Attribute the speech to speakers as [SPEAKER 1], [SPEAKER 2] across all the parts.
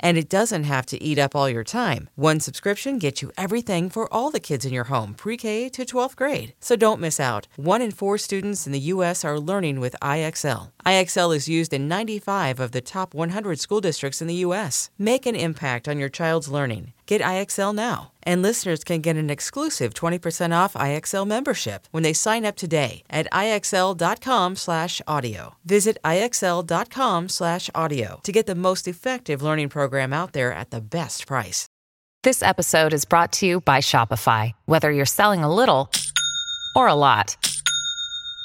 [SPEAKER 1] And it doesn't have to eat up all your time. One subscription gets you everything for all the kids in your home, pre K to 12th grade. So don't miss out. One in four students in the U.S. are learning with IXL. IXL is used in 95 of the top 100 school districts in the U.S. Make an impact on your child's learning. Get IXL now. And listeners can get an exclusive 20% off IXL membership when they sign up today at IXL.com/audio. Visit IXL.com/audio to get the most effective learning program out there at the best price.
[SPEAKER 2] This episode is brought to you by Shopify. Whether you're selling a little or a lot,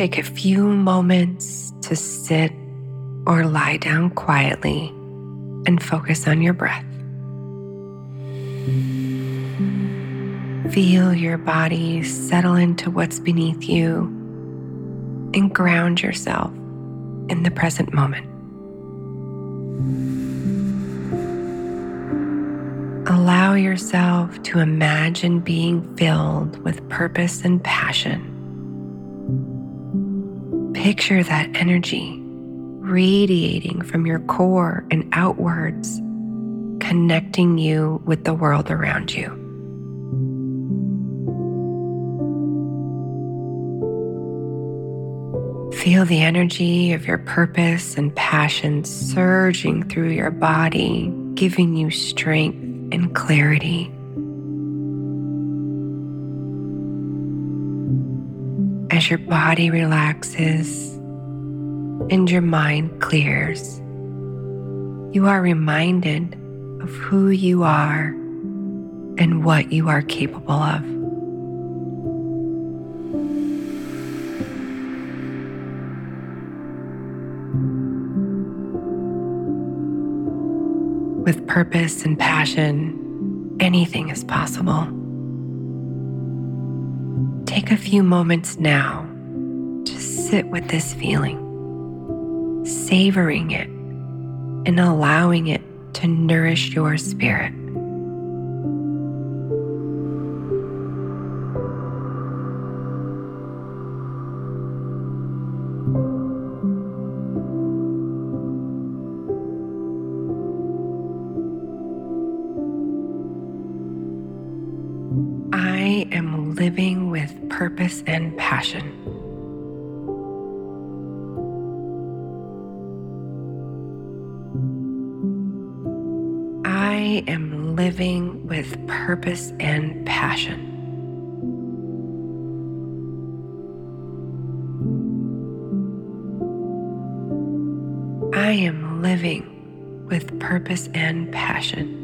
[SPEAKER 3] Take a few moments to sit or lie down quietly and focus on your breath. Feel your body settle into what's beneath you and ground yourself in the present moment. Allow yourself to imagine being filled with purpose and passion. Picture that energy radiating from your core and outwards, connecting you with the world around you. Feel the energy of your purpose and passion surging through your body, giving you strength and clarity. As your body relaxes and your mind clears, you are reminded of who you are and what you are capable of. With purpose and passion, anything is possible. Take a few moments now to sit with this feeling, savoring it and allowing it to nourish your spirit. I am living with purpose and passion. I am living with purpose and passion. I am living with purpose and passion.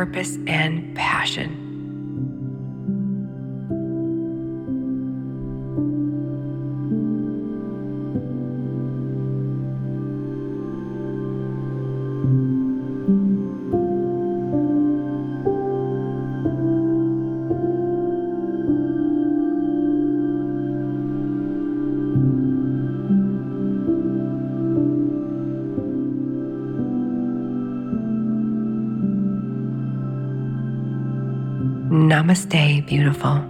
[SPEAKER 3] Purpose and passion. Namaste, beautiful.